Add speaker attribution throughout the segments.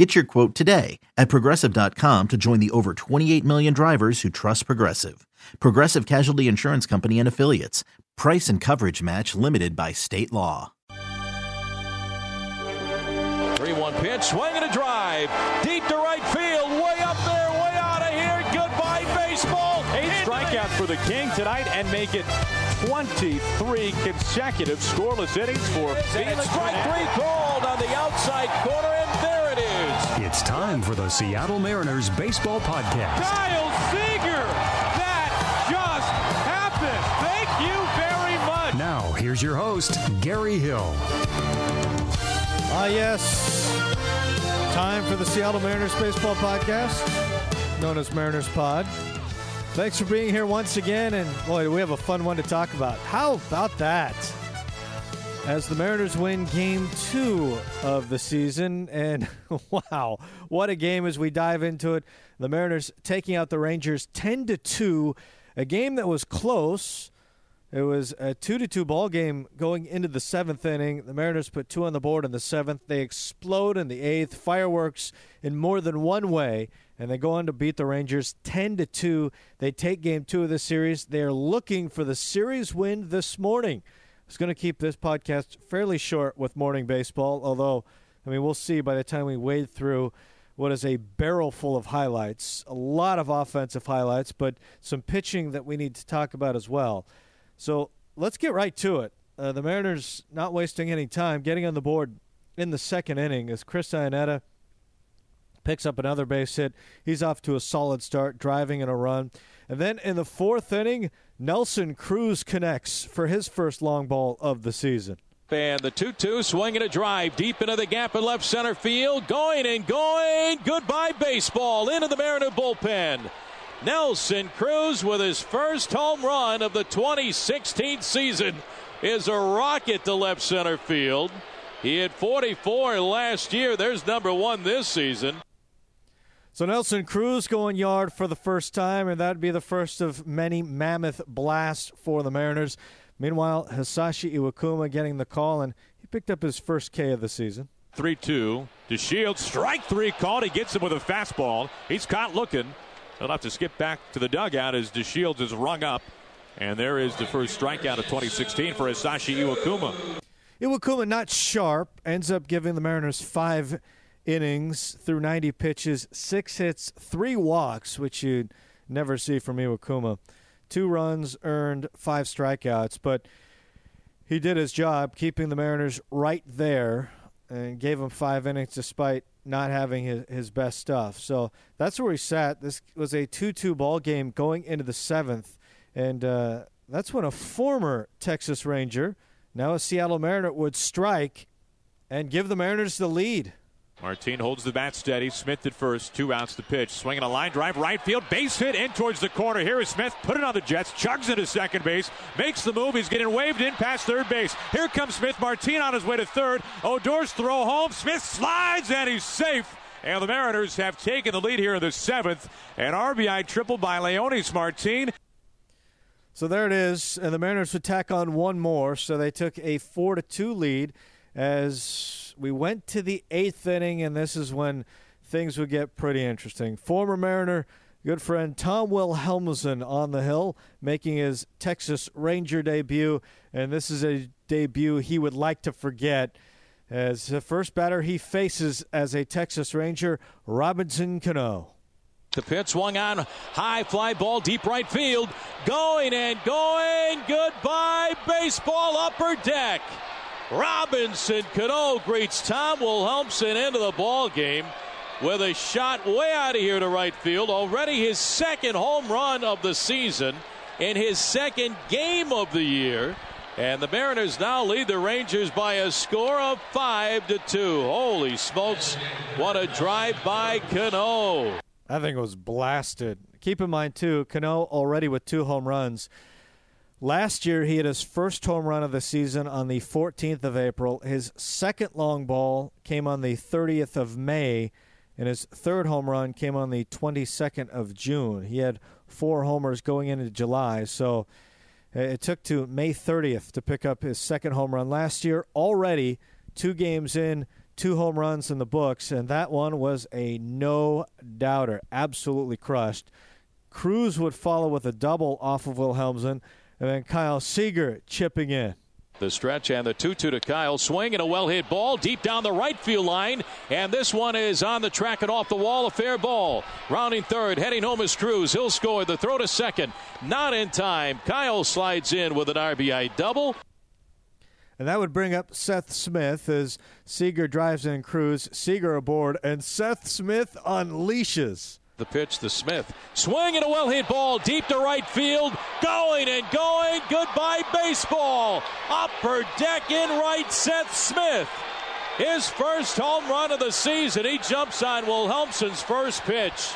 Speaker 1: Get your quote today at progressive.com to join the over 28 million drivers who trust Progressive. Progressive Casualty Insurance Company and Affiliates. Price and coverage match limited by state law.
Speaker 2: 3 1 pitch, swing and a drive. Deep to right field, way up there, way out of here. Goodbye, baseball.
Speaker 3: Eight strikeouts for the King tonight and make it 23 consecutive scoreless innings for Felix.
Speaker 2: Strike three called on the outside corner,
Speaker 4: It's time for the Seattle Mariners Baseball Podcast.
Speaker 3: Kyle Seager! That just happened! Thank you very much!
Speaker 4: Now, here's your host, Gary Hill.
Speaker 5: Ah, yes. Time for the Seattle Mariners Baseball Podcast, known as Mariners Pod. Thanks for being here once again, and boy, we have a fun one to talk about. How about that? As the Mariners win game two of the season, and wow, what a game as we dive into it. The Mariners taking out the Rangers 10 to 2, a game that was close. It was a two to two ball game going into the seventh inning. The Mariners put two on the board in the seventh. They explode in the eighth. Fireworks in more than one way, and they go on to beat the Rangers ten to two. They take game two of the series. They are looking for the series win this morning. I was going to keep this podcast fairly short with morning baseball, although I mean we'll see by the time we wade through what is a barrel full of highlights, a lot of offensive highlights, but some pitching that we need to talk about as well. So let's get right to it. Uh, the Mariners not wasting any time, getting on the board in the second inning as Chris Iannetta picks up another base hit. He's off to a solid start, driving in a run. And then in the fourth inning, Nelson Cruz connects for his first long ball of the season.
Speaker 2: And the 2 2 swinging a drive deep into the gap in left center field. Going and going. Goodbye, baseball. Into the Mariner bullpen. Nelson Cruz with his first home run of the 2016 season is a rocket to left center field. He had 44 last year. There's number one this season.
Speaker 5: So Nelson Cruz going yard for the first time, and that'd be the first of many mammoth blasts for the Mariners. Meanwhile, Hisashi Iwakuma getting the call, and he picked up his first K of the season.
Speaker 3: 3 2. DeShields, strike three called. He gets him with a fastball. He's caught looking. He'll have to skip back to the dugout as DeShields is rung up. And there is the first strikeout of 2016 for Hisashi Iwakuma.
Speaker 5: Iwakuma not sharp, ends up giving the Mariners five innings through 90 pitches, six hits, three walks, which you'd never see from Iwakuma. Two runs earned, five strikeouts, but he did his job keeping the Mariners right there and gave them five innings despite not having his, his best stuff. So that's where he sat. This was a 2 2 ball game going into the seventh. And uh, that's when a former Texas Ranger, now a Seattle Mariner, would strike and give the Mariners the lead.
Speaker 3: Martin holds the bat steady. Smith at first, two outs to pitch. Swinging a line drive, right field, base hit in towards the corner. Here is Smith, put it on the Jets, chugs into second base, makes the move. He's getting waved in past third base. Here comes Smith. Martin on his way to third. Odor's throw home. Smith slides and he's safe. And the Mariners have taken the lead here in the seventh. An RBI triple by Leonys Martin.
Speaker 5: So there it is, and the Mariners would on one more. So they took a four to two lead as we went to the eighth inning, and this is when things would get pretty interesting. Former Mariner, good friend Tom Wilhelmsen on the hill, making his Texas Ranger debut, and this is a debut he would like to forget. As the first batter he faces as a Texas Ranger, Robinson Cano.
Speaker 2: The pitch swung on, high fly ball, deep right field, going and going. Goodbye, baseball upper deck. Robinson Cano greets Tom Wilhelmsen into the ball game with a shot way out of here to right field. Already his second home run of the season in his second game of the year. And the Mariners now lead the Rangers by a score of five to two. Holy smokes! What a drive by Cano.
Speaker 5: That thing was blasted. Keep in mind too, Cano already with two home runs. Last year, he had his first home run of the season on the 14th of April. His second long ball came on the 30th of May, and his third home run came on the 22nd of June. He had four homers going into July, so it took to May 30th to pick up his second home run last year. Already two games in, two home runs in the books, and that one was a no doubter. Absolutely crushed. Cruz would follow with a double off of Wilhelmsen, and then Kyle Seager chipping in.
Speaker 2: The stretch and the 2 2 to Kyle. Swing and a well hit ball deep down the right field line. And this one is on the track and off the wall. A fair ball. Rounding third, heading home is Cruz. He'll score. The throw to second. Not in time. Kyle slides in with an RBI double.
Speaker 5: And that would bring up Seth Smith as Seager drives in Cruz. Seager aboard, and Seth Smith unleashes.
Speaker 2: The pitch to Smith. Swing and a well hit ball deep to right field. Going and going. Goodbye, baseball. Upper deck in right, Seth Smith. His first home run of the season. He jumps on Wilhelmsen's first pitch.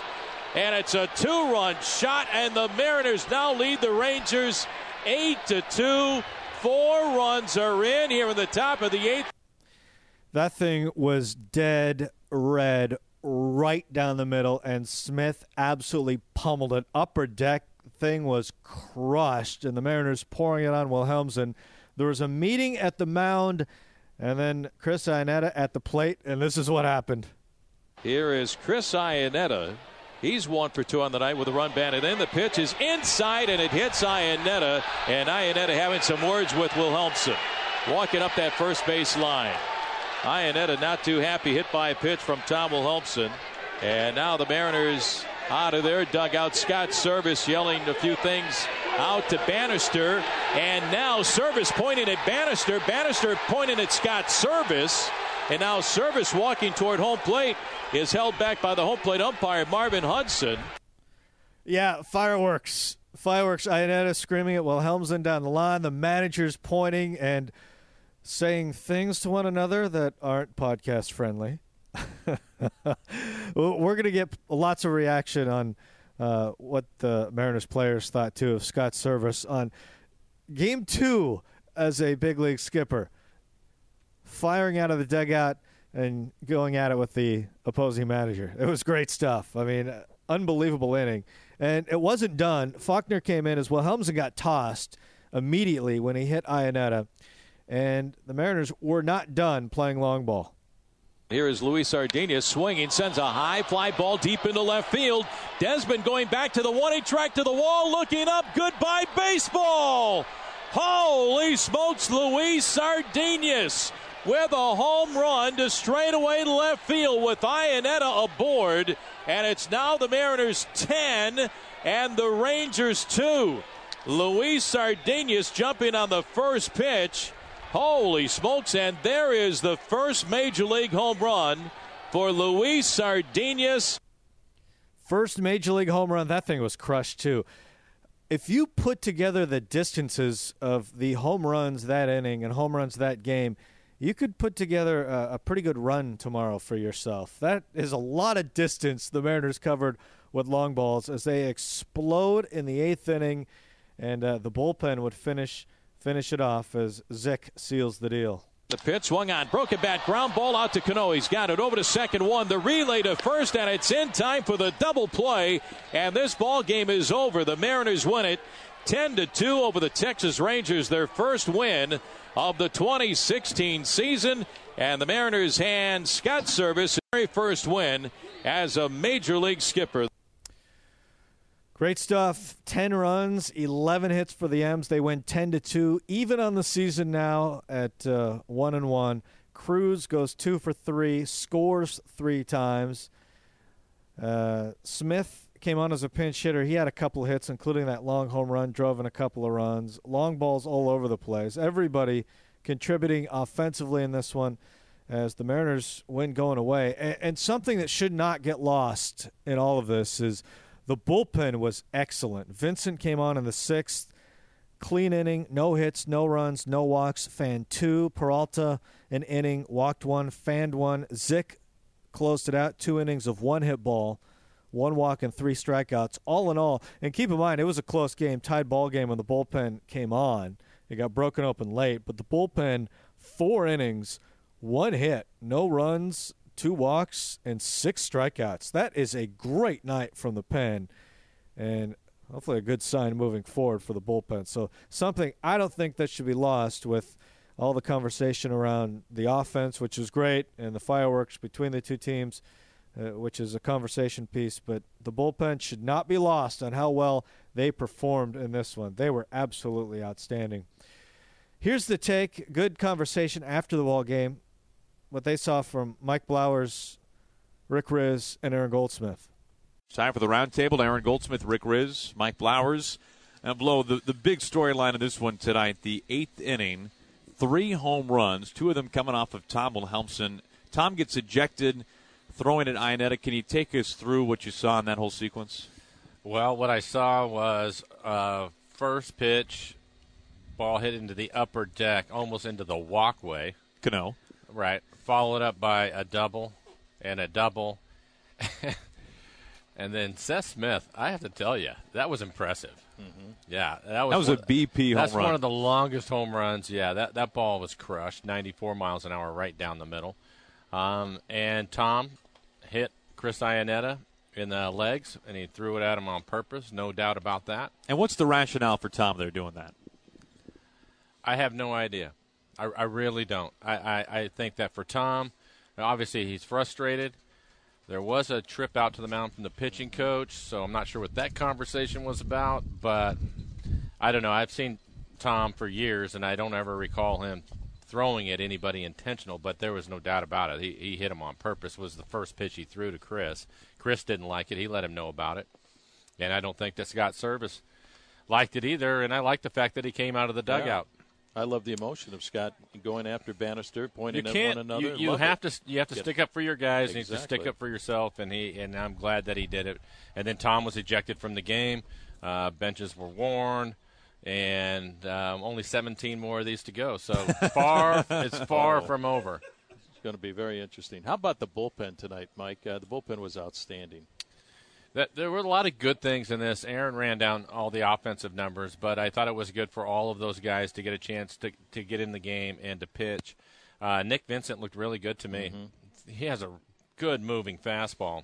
Speaker 2: And it's a two run shot, and the Mariners now lead the Rangers 8 to 2. Four runs are in here in the top of the eighth.
Speaker 5: That thing was dead red right down the middle, and Smith absolutely pummeled it. Upper deck thing was crushed, and the Mariners pouring it on Wilhelmsen. There was a meeting at the mound, and then Chris Iannetta at the plate, and this is what happened.
Speaker 2: Here is Chris Iannetta. He's one for two on the night with a run batted in. The pitch is inside, and it hits Iannetta, and Iannetta having some words with Wilhelmsen. Walking up that first base line. Iannetta not too happy, hit by a pitch from Tom Wilhelmsen. And now the Mariners out of their dugout. Scott Servais yelling a few things out to Banister. And now Servais pointing at Banister. Banister pointing at Scott Servais. And now Servais walking toward home plate is held back by the home plate umpire, Marvin Hudson.
Speaker 5: Yeah, fireworks. Fireworks. Iannetta screaming at Wilhelmsen down the line. The manager's pointing and saying things to one another that aren't podcast friendly. We're going to get lots of reaction on uh, what the Mariners players thought too of Scott Servais on game two as a big league skipper, firing out of the dugout and going at it with the opposing manager. It was great stuff. I mean, unbelievable inning. And it wasn't done. Faulkner came in as well. Helmsen got tossed immediately when he hit Iannetta and the Mariners were not done playing long ball.
Speaker 2: Here is Luis Sardinas swinging, sends a high fly ball deep into left field. Desmond going back to the one track to the wall, looking up. Goodbye, baseball! Holy smokes, Luis Sardinas with a home run to straightaway left field with Iannetta aboard. And it's now the Mariners 10 and the Rangers 2. Luis Sardinas jumping on the first pitch Holy smokes, and there is the first major league home run for Luis Sardinas.
Speaker 5: First major league home run. That thing was crushed, too. If you put together the distances of the home runs that inning and home runs that game, you could put together a, a, pretty good run tomorrow for yourself. That is a lot of distance the Mariners covered with long balls as they explode in the eighth inning, and uh, the bullpen would finish finish it off as Zych seals the deal.
Speaker 2: The pitch swung on, broken bat, ground ball out to Cano. He's got it over to second one. The relay to first, and it's in time for the double play. And this ball game is over. The Mariners win it 10 to 2 over the Texas Rangers, their first win of the 2016 season. And the Mariners hand Scott Servais very first win as a major league skipper.
Speaker 5: Great stuff. 10 runs, 11 hits for the M's. They went 10 to 2, even on the season now at uh, 1 and 1. Cruz goes 2 for 3, scores 3 times. Uh, Smith came on as a pinch hitter. He had a couple hits, including that long home run, drove in a couple of runs. Long balls all over the place. Everybody contributing offensively in this one as the Mariners win going away. And, and something that should not get lost in all of this is the bullpen was excellent. Vincent came on in the sixth. Clean inning, no hits, no runs, no walks. Fan two. Peralta, an inning, walked one, fanned one. Zych closed it out. Two innings of one hit ball. one walk and three strikeouts. All in all, and keep in mind it was a close game, tied ball game when the bullpen came on. It got broken open late, but the bullpen four innings, one hit, no runs, two walks, and six strikeouts. That is a great night from the pen, and hopefully a good sign moving forward for the bullpen. So something I don't think that should be lost with all the conversation around the offense, which is great, and the fireworks between the two teams, uh, which is a conversation piece. But the bullpen should not be lost on how well they performed in this one. They were absolutely outstanding. Here's the take. Good conversation after the ball game. What they saw from Mike Blowers, Rick Rizzs, and Aaron Goldsmith.
Speaker 3: Time for the roundtable. Aaron Goldsmith, Rick Rizzs, Mike Blowers. And Blow, the, the big storyline of this one tonight, the eighth inning – three home runs, two of them coming off of Tom Wilhelmsen. Tom gets ejected, throwing at Iannetta. Can you take us through what you saw in that whole sequence?
Speaker 6: Well, what I saw was uh, first pitch, ball hit into the upper deck, almost into the walkway.
Speaker 3: Cano.
Speaker 6: Right. Followed up by a double and a double. and then Seth Smith, I have to tell you, that was impressive. Mm-hmm. Yeah, that was
Speaker 3: that was
Speaker 6: one,
Speaker 3: a BP
Speaker 6: That's
Speaker 3: run.
Speaker 6: one of the longest home runs. Yeah, that that ball was crushed, 94 miles an hour, right down the middle. Um, and Tom hit Chris Iannetta in the legs, and he threw it at him on purpose. No doubt about that.
Speaker 3: And what's the rationale for Tom? They're doing that.
Speaker 6: I have no idea. I, I really don't. I, I, I think that for Tom, obviously he's frustrated. There was a trip out to the mound from the pitching coach, so I'm not sure what that conversation was about. But I don't know. I've seen Tom for years, and I don't ever recall him throwing at anybody intentional. But there was no doubt about it. He, he hit him on purpose. Was the first pitch he threw to Chris. Chris didn't like it. He let him know about it, and I don't think that Scott Servais liked it either. And I like the fact that he came out of the dugout.
Speaker 7: Yeah. I love the emotion of Scott going after Banister, pointing at one another.
Speaker 6: You, you have
Speaker 7: it.
Speaker 6: to you have to stick up for your guys.
Speaker 7: Exactly.
Speaker 6: And you have to stick up for yourself, and he and I'm glad that he did it. And then Tom was ejected from the game. Uh, benches were worn, and um, only 17 more of these to go. So far, it's far
Speaker 7: oh.
Speaker 6: from over.
Speaker 7: It's going to be very interesting. How about the bullpen tonight, Mike? Uh, the bullpen was outstanding.
Speaker 6: That, there were a lot of good things in this. Aaron ran down all the offensive numbers, but I thought it was good for all of those guys to get a chance to, to get in the game and to pitch. Uh, Nick Vincent looked really good to me. Mm-hmm. He has a good moving fastball.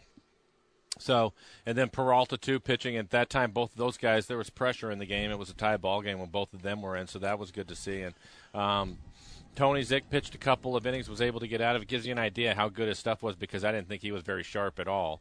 Speaker 6: So, and then Peralta too pitching. At that time, both of those guys, there was pressure in the game. It was a tie ball game when both of them were in, so that was good to see. And um, Tony Zych pitched a couple of innings, was able to get out of it. Gives you an idea how good his stuff was because I didn't think he was very sharp at all.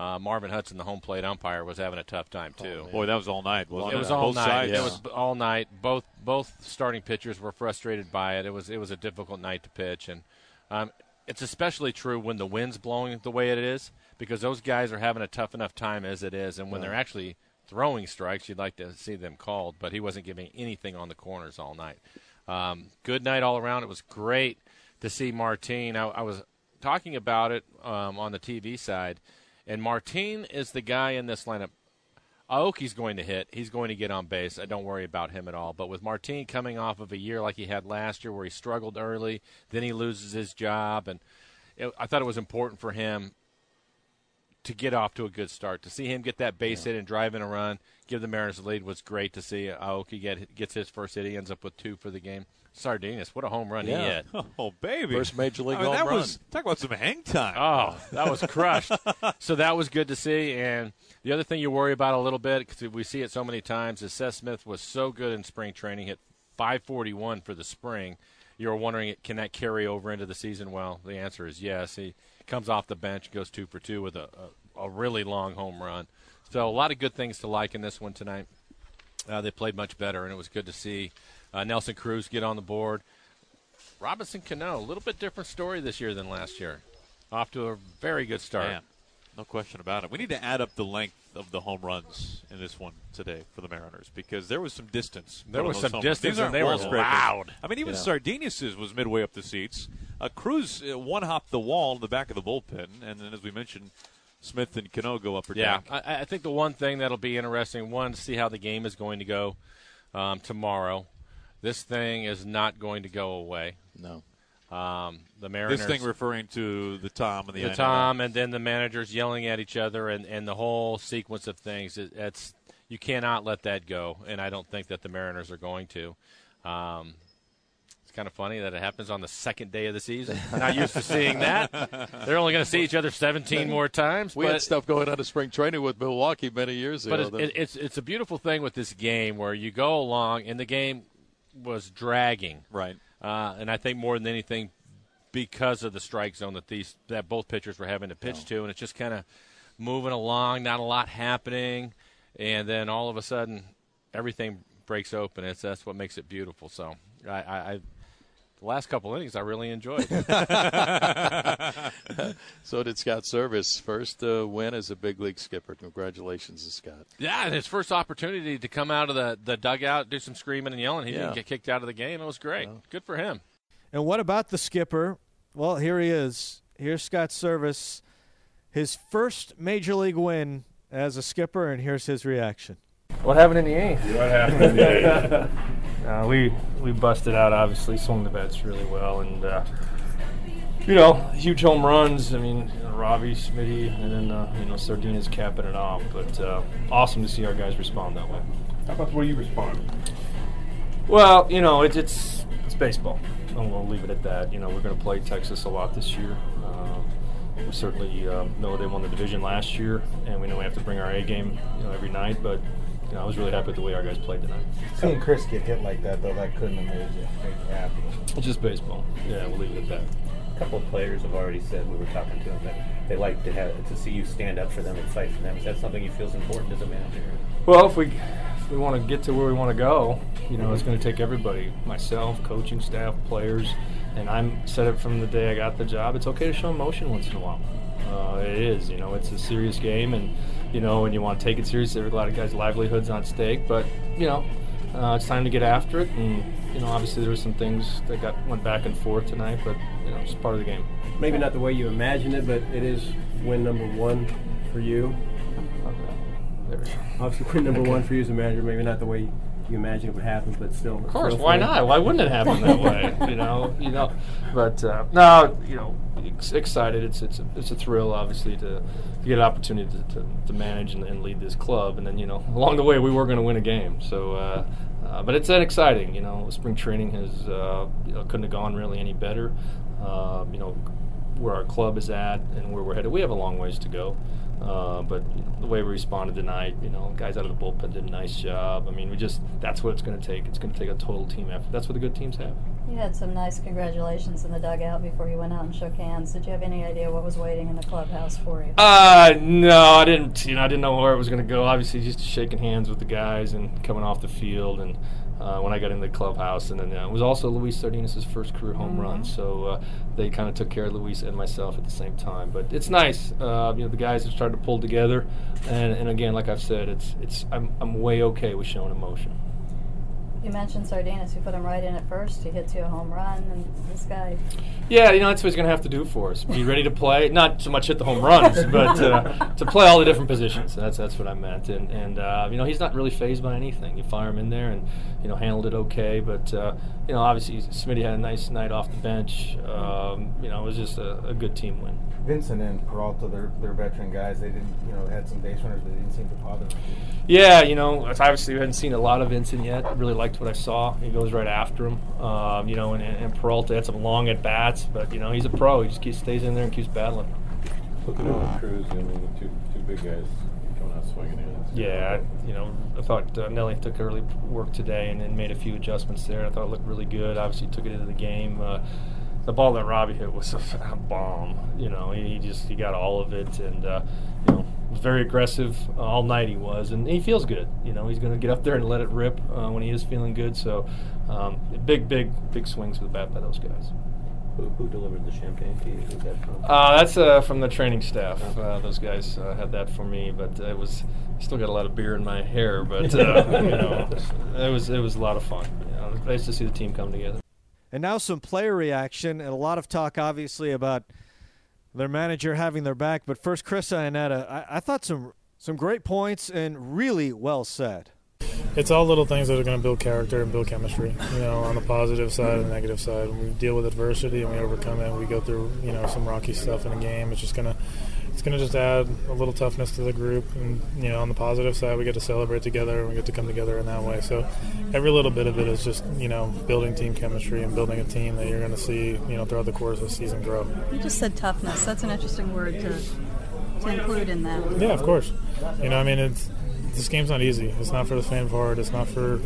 Speaker 6: Uh, Marvin Hudson, the home plate umpire, was having a tough time too.
Speaker 3: Oh, Boy, that was all night. Wasn't
Speaker 6: it,
Speaker 3: it
Speaker 6: was all
Speaker 3: Both
Speaker 6: night.
Speaker 3: Sides.
Speaker 6: It was all night. Both both starting pitchers were frustrated by it. It was it was a difficult night to pitch, and um, it's especially true when the wind's blowing the way it is because those guys are having a tough enough time as it is, and when they're actually throwing strikes, you'd like to see them called. But he wasn't giving anything on the corners all night. Um, good night all around. It was great to see Martine. I, I was talking about it um, on the TV side and Martin is the guy in this lineup. Aoki's going to hit. He's going to get on base. I don't worry about him at all. But with Martin coming off of a year like he had last year, where he struggled early, then he loses his job, and it, I thought it was important for him to get off to a good start. To see him get that base yeah. hit and drive in a run, give the Mariners the lead was great. To see Aoki get gets his first hit, he ends up with two for the game. Sardinas, what a home run
Speaker 7: yeah.
Speaker 6: he hit!
Speaker 3: Oh baby,
Speaker 7: first major league
Speaker 3: I mean,
Speaker 7: home
Speaker 3: that
Speaker 7: run.
Speaker 3: Was, talk about some hang time.
Speaker 6: Oh, that was crushed. so that was good to see. And the other thing you worry about a little bit because we see it so many times is Seth Smith was so good in spring training, hit 541 for the spring. You're wondering, can that carry over into the season? Well, the answer is yes. He comes off the bench, goes two for two with a, a, a really long home run. So a lot of good things to like in this one tonight. Uh, they played much better, and it was good to see uh, Nelson Cruz get on the board. Robinson Cano, a little bit different story this year than last year. Off to a very good start.
Speaker 3: Man, no question about it. We need to add up the length of the home runs in this one today for the Mariners because there was some distance.
Speaker 6: There was some distance,
Speaker 3: runs.
Speaker 6: and they were loud.
Speaker 3: I mean, even
Speaker 7: Yeah.
Speaker 3: Sardinas's was midway up the seats. Uh, Cruz uh, one hopped the wall in the back of the bullpen, and then as we mentioned, Smith and Cano go upper
Speaker 6: Yeah. I, I think the one thing that'll be interesting, one, to see how the game is going to go um, tomorrow. This thing is not going to go away.
Speaker 7: No.
Speaker 6: Um, the Mariners.
Speaker 3: This thing referring to the Tom and the,
Speaker 6: the Tom, and then the managers yelling at each other, and, and the whole sequence of things. It, it's you cannot let that go, and I don't think that the Mariners are going to. Um, it's kind of funny that it happens on the second day of the season. Not used to seeing that. They're only going to see each other 17 more times.
Speaker 7: We
Speaker 6: but,
Speaker 7: had stuff going on in spring training with Milwaukee many years
Speaker 6: but
Speaker 7: ago.
Speaker 6: But it's, it's it's a beautiful thing with this game where you go along, and the game was dragging.
Speaker 3: Right.
Speaker 6: Uh, and I think more than anything, because of the strike zone that these that both pitchers were having to pitch oh. to, and it's just kind of moving along, not a lot happening, and then all of a sudden, everything breaks open. It's that's what makes it beautiful. So I, I, I the last couple innings I really enjoyed.
Speaker 7: so did Scott Servais. First uh, win as a big league skipper. Congratulations to Scott.
Speaker 6: Yeah, and his first opportunity to come out of the, the dugout, do some screaming and yelling. He yeah. didn't get kicked out of the game. It was great. Good for him.
Speaker 5: And what about the skipper? Well, here he is. Here's Scott Servais, his first major league win as a skipper, and here's his reaction.
Speaker 8: What happened in the eighth?
Speaker 9: What happened in the eighth? uh, we we busted out. Obviously, swung the bats really well, and uh, you know, huge home runs. I mean, Robbie, Smitty, and then uh, you know Sardinas capping it off. But uh, awesome to see our guys respond that way.
Speaker 10: How about the way you responded?
Speaker 9: Well, you know, it, it's it's baseball. And we'll leave it at that. You know, we're going to play Texas a lot this year. Uh, we certainly uh, know they won the division last year, and we know we have to bring our A game, you know, every night. But you know, I was really happy with the way our guys played tonight.
Speaker 10: Seeing Chris get hit like that, though, that couldn't have made you, made you happy.
Speaker 9: It's just baseball. Yeah, we'll leave it at that.
Speaker 11: A couple of players have already said we were talking to them that they like to have to see you stand up for them and fight for them. Is that something you feel is important as a manager?
Speaker 9: Well, if we if we want to get to where we want to go, you know, it's going to take everybody, myself, coaching staff, players, and I'm said it from the day I got the job. It's okay to show emotion once in a while. Uh, it is, you know, it's a serious game, and you know, and you want to take it seriously, a lot of guys' livelihoods on stake. But you know, uh, it's time to get after it, and you know, obviously there were some things that got went back and forth tonight, but you know, it's part of the game.
Speaker 10: Maybe not the way you imagined it, but it is win number one for you. Okay. Obviously, win number okay. one for you as a manager. Maybe not the way you imagine it would happen, but still.
Speaker 9: Of course, why not? Why wouldn't it happen that way? You know, you know. But uh, no, you know, excited. It's it's a, it's a thrill, obviously, to, get an opportunity to, to, to manage and, and, lead this club. And then you know, along the way, we were going to win a game. So. Uh, uh, but it's that exciting, you know. Spring training has uh, you know, couldn't have gone really any better. Uh, you know, where our club is at and where we're headed, we have a long ways to go. Uh, but the way we responded tonight, you know, guys out of the bullpen did a nice job. I mean, we just that's what it's going to take. It's going to take a total team effort. That's what the good teams have.
Speaker 12: You had some nice congratulations in the dugout before you went out and shook hands. Did you have any idea what was waiting in the clubhouse for you?
Speaker 9: Uh, no, I didn't. You know, I didn't know where it was going to go. Obviously, just shaking hands with the guys and coming off the field and uh, when I got in the clubhouse. And then uh, it was also Luis Sardinas' first career home mm-hmm. run, so uh, they kind of took care of Luis and myself at the same time. But it's nice, uh, you know, the guys have started to pull together, and, and again, like I've said, it's it's I'm I'm way okay with showing emotion.
Speaker 12: You mentioned Sardinas. You put him right in at first. He hits you a home run, and this guy.
Speaker 9: Yeah, you know that's what he's going to have to do for us. Be ready to play. Not so much hit the home runs, but uh, to play all the different positions. That's that's what I meant. And and uh, you know he's not really phased by anything. You fire him in there, and you know handled it okay. But uh, you know obviously Smitty had a nice night off the bench. Um, you know it was just a, a good team win.
Speaker 10: Vincent and Peralta, they're, they're veteran guys. They didn't, you know, had some base runners, but they didn't seem to bother. Them.
Speaker 9: Yeah, you know, obviously we hadn't seen a lot of Vincent yet. Really liked what I saw. He goes right after him. Um, you know, and, and Peralta had some long at bats, but you know he's a pro. He just keeps, stays in there and keeps battling.
Speaker 13: Looking at Cruz, I mean, two two big guys coming out swinging in.
Speaker 9: Yeah, you know, I thought uh, Nelly took early work today and, and made a few adjustments there. I thought it looked really good. Obviously, took it into the game. Uh, the ball that Robbie hit was a bomb. You know, he, just he got all of it, and uh, you know, was very aggressive all night. He was, and he feels good. You know, he's going to get up there and let it rip uh, when he is feeling good. So, um, big, big, big swings with the bat by those guys.
Speaker 11: Who, who delivered the champagne to you? Who's that from?
Speaker 9: Uh, that's uh, from the training staff. Uh, those guys uh, had that for me, but it was still got a lot of beer in my hair. But uh, you know, it was it was a lot of fun. You know, nice to see the team come together.
Speaker 5: And now some player reaction and a lot of talk, obviously, about their manager having their back. But first, Chris Iannetta, I, I thought some some great points and really well said.
Speaker 8: It's all little things that are going to build character and build chemistry. You know, on the positive side and the negative side. When we deal with adversity and we overcome it, we go through you know some rocky stuff in a game. It's just gonna it's gonna just add a little toughness to the group. And you know, on the positive side, we get to celebrate together and we get to come together in that way. So every little bit of it is just you know building team chemistry and building a team that you're going to see you know throughout the course of the season grow.
Speaker 12: You just said toughness. That's an interesting word to to include in that.
Speaker 8: Yeah, of course. You know, I mean, it's this game's not easy. It's not for the fan part. It's not for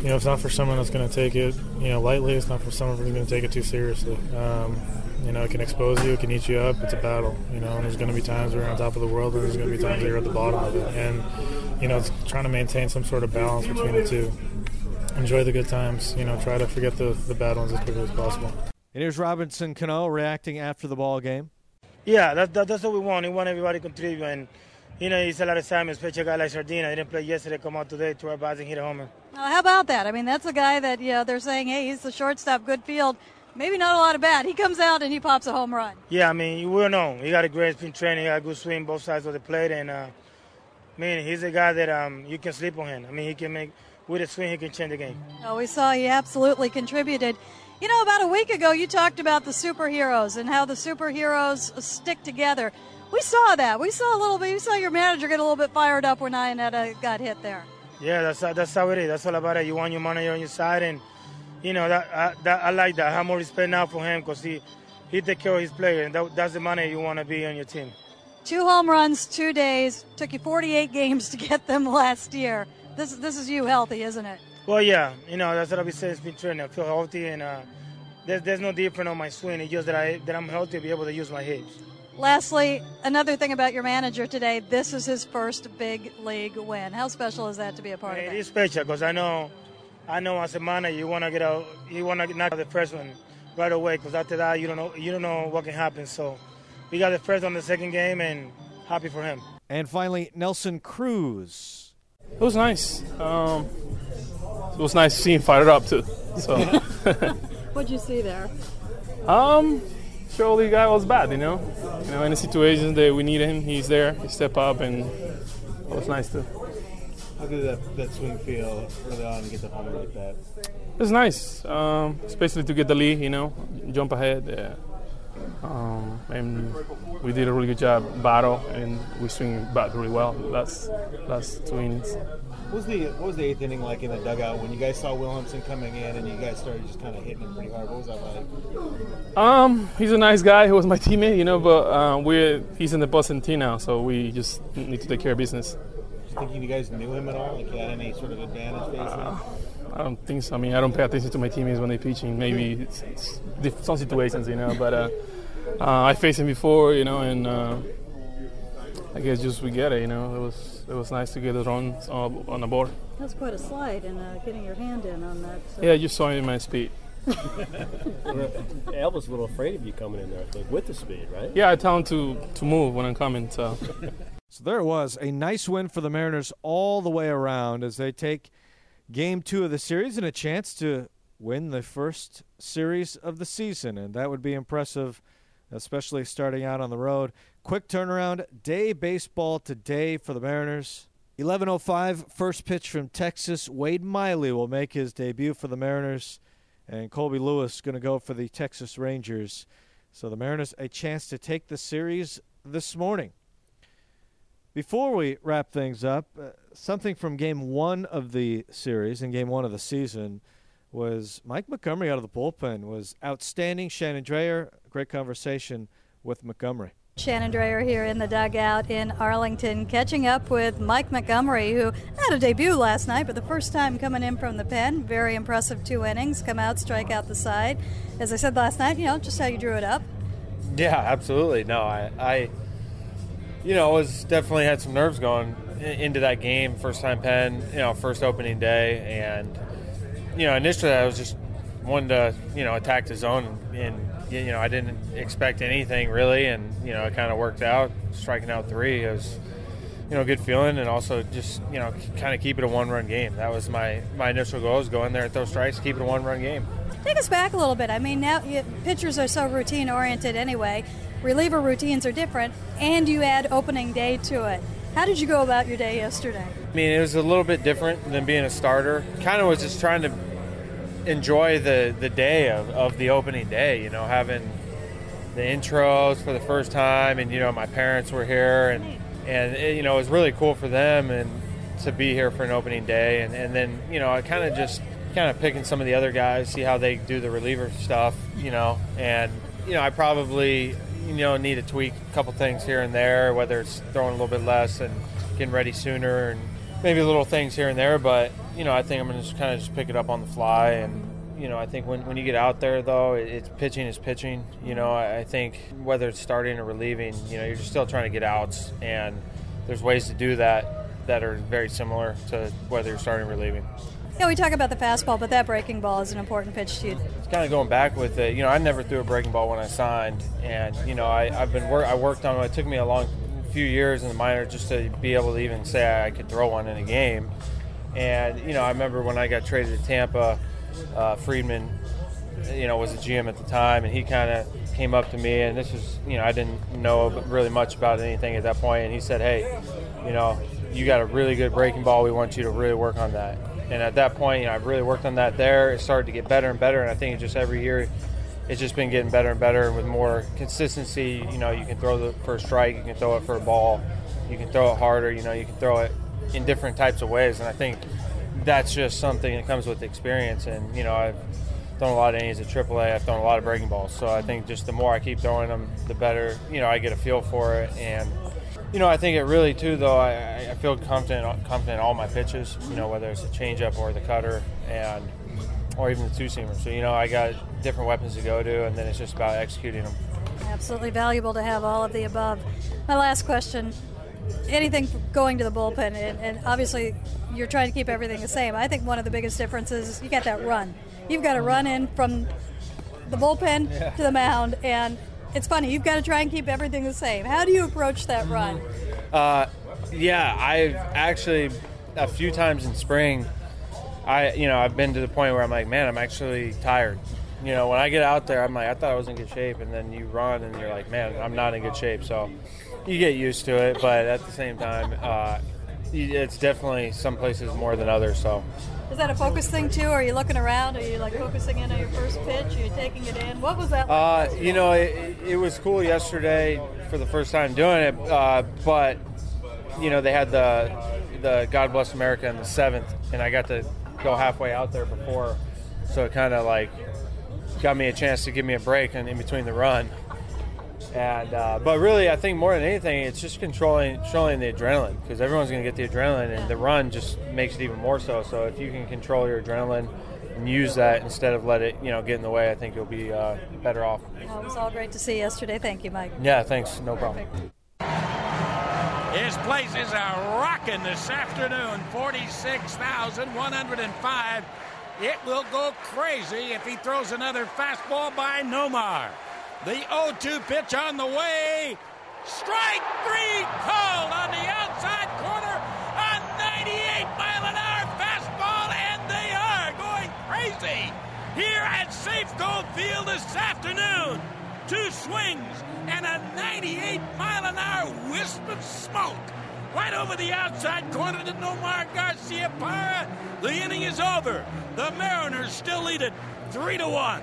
Speaker 8: you know, it's not for someone that's going to take it you know lightly. It's not for someone who's going to take it too seriously. Um, you know, it can expose you. It can eat you up. It's a battle. You know, and there's going to be times where you're on top of the world, and there's going to be times where you're at the bottom of it. And you know, it's trying to maintain some sort of balance between the two. Enjoy the good times. You know, try to forget the the bad ones as quickly as possible.
Speaker 5: And here's Robinson Cano reacting after the ball game.
Speaker 14: Yeah, that, that, that's what we want. We want everybody to contribute. And, you know, he's a lot of time, especially a guy like Sardina. He didn't play yesterday, come out today to our bats and hit a homer.
Speaker 12: Well, how about that? I mean, that's a guy that, you know, they're saying, hey, he's the shortstop, good field. Maybe not a lot of bat. He comes out and he pops a home run.
Speaker 14: Yeah, I mean, you will know. He got a great spin training. He got a good swing both sides of the plate. And, uh, I mean, he's a guy that um, you can sleep on him. I mean, he can make, with a swing, he can change the game.
Speaker 12: Oh, we saw he absolutely contributed. You know, about a week ago, you talked about the superheroes and how the superheroes stick together. We saw that. We saw a little bit. We saw your manager get a little bit fired up when Iannetta got hit there.
Speaker 14: Yeah, that's that's how it is. That's all about it. You want your manager on your side, and you know that I, that, I like that. I have more respect now for him because he he take care of his player, and that, that's the money you want to be on your team.
Speaker 12: Two home runs, two days. Took you 48 games to get them last year. This this is you healthy, isn't it?
Speaker 14: Well, yeah, you know that's what I've been saying. It's been training. I feel healthy, and uh, there's, there's no different on my swing. It's just that I that I'm healthy to be able to use my hips.
Speaker 12: Lastly, another thing about your manager today. This is his first big league win. How special is that to be a part
Speaker 14: It
Speaker 12: of it?
Speaker 14: is special because I know, I know as a manager you want to get out, you want to knock out the first one right away because after that you don't know you don't know what can happen. So we got the first on the second game and happy for him.
Speaker 5: And finally, Nelson Cruz.
Speaker 9: It was nice. Um, it was nice to see him fired up too. So,
Speaker 12: What'd you see there?
Speaker 9: um, surely the guy was bad. You know, you know, in the situations that we need him, he's there. He step up, and it was nice too.
Speaker 15: How did that, that swing feel early on to get the homer like that?
Speaker 9: It was nice, um, especially to get the lead. You know, jump ahead. Yeah. Um, and we did a really good job battle, and we swing bat really well. That's that's two innings.
Speaker 15: What was the what was the eighth inning like in the dugout when you guys saw Wilhelmsen coming in and you guys started just kind of hitting him pretty hard? What was that like?
Speaker 9: Um, he's a nice guy. He was my teammate, you know, but uh, we're he's in the Boston team now, so we just need to take care of business.
Speaker 15: Do you think you guys knew him at all? Like you had any sort of advantage facing?
Speaker 9: I don't think so. I mean, I don't pay attention to my teammates when they're pitching. Maybe it's, it's diff- some situations, you know, but uh, uh, I faced him before, you know, and uh, I guess just we get it, you know. It was it was nice to get it runs on, on the board.
Speaker 12: That's quite a slide and uh, getting your hand in on that. So.
Speaker 9: Yeah, you saw him in my speed.
Speaker 10: Al was a little afraid of you coming in there, I think, with the speed, right?
Speaker 9: Yeah, I tell him to to move when I'm coming. So
Speaker 5: So there it was, a nice win for the Mariners all the way around as they take game two of the series and a chance to win the first series of the season. And that would be impressive, especially starting out on the road. Quick turnaround, day baseball today for the Mariners. 11.05, first pitch from Texas. Wade Miley will make his debut for the Mariners. And Colby Lewis is going to go for the Texas Rangers. So the Mariners a chance to take the series this morning. Before we wrap things up, uh, something from game one of the series and game one of the season was Mike Montgomery out of the bullpen was outstanding. Shannon Drayer, great conversation with Montgomery.
Speaker 12: Shannon Drayer here in the dugout in Arlington, catching up with Mike Montgomery, who had a debut last night, but the first time coming in from the pen. Very impressive two innings, come out, strike out the side. As I said last night, you know, just how you drew it up.
Speaker 16: Yeah, absolutely. No, I, I you know, was definitely had some nerves going into that game. First time pen, you know, first opening day, and you know, initially I was just wanted to, you know, attack the zone, and you know, I didn't expect anything really, and you know, it kind of worked out. Striking out three it was, you know, a good feeling, and also just you know, kind of keep it a one-run game. That was my my initial goal: is go in there and throw strikes, keep it a one-run game.
Speaker 12: Take us back a little bit. I mean, now you, pitchers are so routine oriented anyway. Reliever routines are different, and you add opening day to it. How did you go about your day yesterday?
Speaker 16: I mean, it was a little bit different than being a starter. Kind of was just trying to enjoy the, the day of, of the opening day, you know, having the intros for the first time, and, you know, my parents were here, and, and it, you know, it was really cool for them and to be here for an opening day. And, and then, you know, I kind of just kind of picking some of the other guys, see how they do the reliever stuff, you know, and, you know, I probably, you know, need to tweak a couple things here and there, whether it's throwing a little bit less and getting ready sooner and maybe little things here and there, but you know, I think I'm going to just kind of just pick it up on the fly. And you know, I think when, when you get out there though, it, it's pitching is pitching. You know, I, I think whether it's starting or relieving, you know, you're just still trying to get outs, and there's ways to do that that are very similar to whether you're starting or relieving.
Speaker 12: Yeah, we talk about the fastball, but that breaking ball is an important pitch to you.
Speaker 16: It's kind of going back with it. You know, I never threw a breaking ball when I signed, and you know, I, I've been work. I worked on it. It took me a long few years in the minor just to be able to even say I could throw one in a game. And you know, I remember when I got traded to Tampa, uh, Friedman, you know, was a GM at the time, and he kind of came up to me, and this was, you know, I didn't know really much about anything at that point, and he said, "Hey, you know, you got a really good breaking ball. We want you to really work on that." And at that point, you know, I've really worked on that there. It started to get better and better, and I think just every year it's just been getting better and better with more consistency. You know, you can throw the for a strike, you can throw it for a ball, you can throw it harder. You know, you can throw it in different types of ways, and I think that's just something that comes with experience. And you know, I've thrown a lot of innings at AAA. I've thrown a lot of breaking balls, so I think just the more I keep throwing them, the better. You know, I get a feel for it, and you know, I think it really too. Though I, I feel confident, confident in all my pitches. You know, whether it's a changeup or the cutter, and or even the two seamer. So you know, I got different weapons to go to, and then it's just about executing them.
Speaker 12: Absolutely valuable to have all of the above. My last question anything going to the bullpen, and, and, obviously you're trying to keep everything the same. I think one of the biggest differences is you got that run. You've got to run in from the bullpen yeah. to the mound, and it's funny. You've got to try and keep everything the same. How do you approach that run?
Speaker 16: Uh, yeah, I've actually a few times in spring. I you know I've been to the point where I'm like, man, I'm actually tired. You know, when I get out there, I'm like, I thought I was in good shape, and then you run, and you're like, man, I'm not in good shape. So you get used to it, but at the same time, uh, it's definitely some places more than others. So.
Speaker 12: Is that a focus thing too? Are you looking around? Are you like focusing in on your first pitch? Are you taking it in? What was that?
Speaker 16: Like uh, you know, it, it, was cool yesterday for the first time doing it, uh, but you know they had the the God Bless America in the seventh, and I got to go halfway out there before, so it kind of like got me a chance to give me a break in, in between the run. And uh, but really, I think more than anything, it's just controlling controlling the adrenaline because everyone's going to get the adrenaline, and the run just makes it even more so. So if you can control your adrenaline and use that instead of let it you know get in the way, I think you'll be uh, better off.
Speaker 12: Well, it was all great to see yesterday. Thank you, Mike.
Speaker 16: Yeah, thanks. No problem.
Speaker 17: His places are rocking this afternoon. Forty-six thousand one hundred and five. It will go crazy if he throws another fastball by Nomar. The 0 2 pitch on the way. Strike three called on the outside corner. A 98 mile an hour fastball, and they are going crazy here at Safeco Field this afternoon. Two swings and a 98 mile an hour wisp of smoke right over the outside corner to Nomar Garciaparra. The inning is over. The Mariners still lead it three to one.